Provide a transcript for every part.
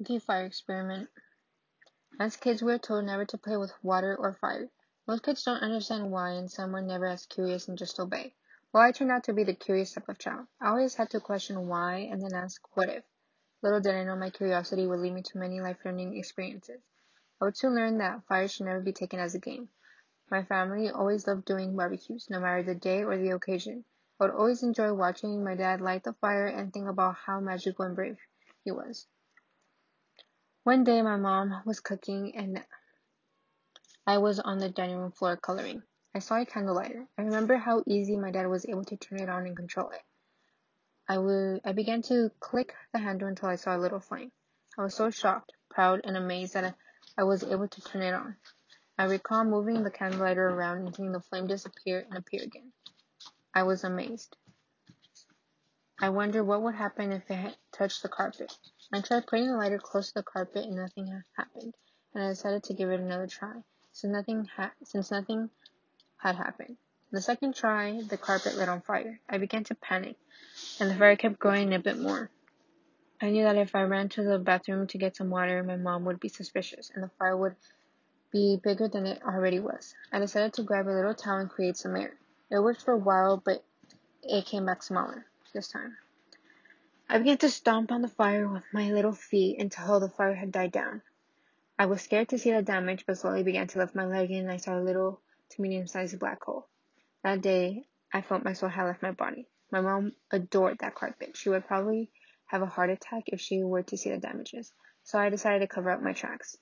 Okay, fire experiment. As kids, we are told never to play with water or fire. Most kids don't understand why, and some were never as curious and just obey. Well, I turned out to be the curious type of child. I always had to question why and then ask what if. Little did I know my curiosity would lead me to many life learning experiences. I would soon learn that fire should never be taken as a game. My family always loved doing barbecues, no matter the day or the occasion. I would always enjoy watching my dad light the fire and think about how magical and brave he was. One day my mom was cooking and I was on the dining room floor coloring. I saw a candle lighter. I remember how easy my dad was able to turn it on and control it. I would I began to click the handle until I saw a little flame. I was so shocked, proud, and amazed that I was able to turn it on. I recall moving the candle lighter around and seeing the flame disappear and appear again. I was amazed. I wondered what would happen if it had touched the carpet. I tried putting the lighter close to the carpet and nothing happened, and I decided to give it another try, since nothing, ha- since nothing had happened. The second try, the carpet lit on fire. I began to panic, and the fire kept growing a bit more. I knew that if I ran to the bathroom to get some water, my mom would be suspicious, and the fire would be bigger than it already was. I decided to grab a little towel and create some air. It worked for a while, but it came back smaller this time. I began to stomp on the fire with my little feet until the fire had died down. I was scared to see the damage, but slowly began to lift my leg and I saw a little to medium sized black hole. That day, I felt my soul had left my body. My mom adored that carpet. She would probably have a heart attack if she were to see the damages, so I decided to cover up my tracks.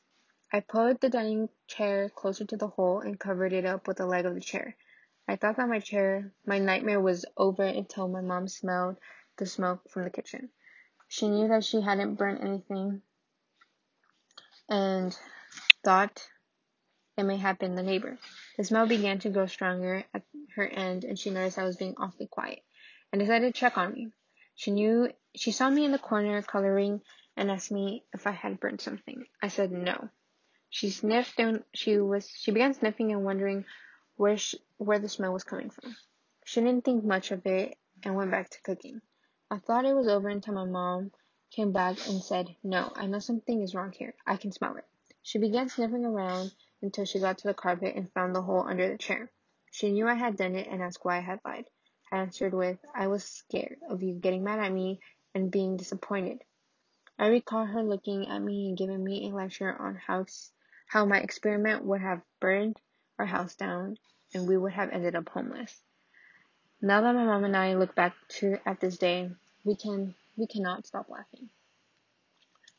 I pulled the dining chair closer to the hole and covered it up with the leg of the chair. I thought that my chair, my nightmare was over until my mom smelled the smoke from the kitchen. She knew that she hadn't burnt anything and thought it may have been the neighbor. The smell began to grow stronger at her end and she noticed I was being awfully quiet and decided to check on me. She knew she saw me in the corner coloring and asked me if I had burnt something. I said no. She sniffed and she was she began sniffing and wondering where she, where the smell was coming from. She didn't think much of it and went back to cooking. I thought it was over until my mom came back and said, No, I know something is wrong here. I can smell it. She began sniffing around until she got to the carpet and found the hole under the chair. She knew I had done it and asked why I had lied. I answered with, I was scared of you getting mad at me and being disappointed. I recall her looking at me and giving me a lecture on how how my experiment would have burned our house down and we would have ended up homeless. Now that my mom and I look back to at this day, we can we cannot stop laughing.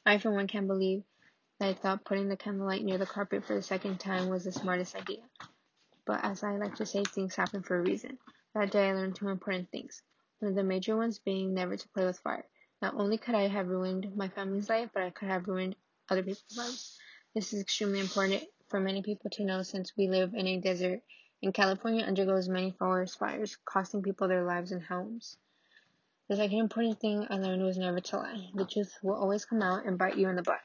I for one can't believe that I thought putting the candlelight near the carpet for the second time was the smartest idea. But as I like to say, things happen for a reason. That day I learned two important things. One of the major ones being never to play with fire. Not only could I have ruined my family's life, but I could have ruined other people's lives. This is extremely important for many people to know since we live in a desert and California undergoes many forest fires, costing people their lives and homes. The second important thing I learned was never to lie. The truth will always come out and bite you in the butt.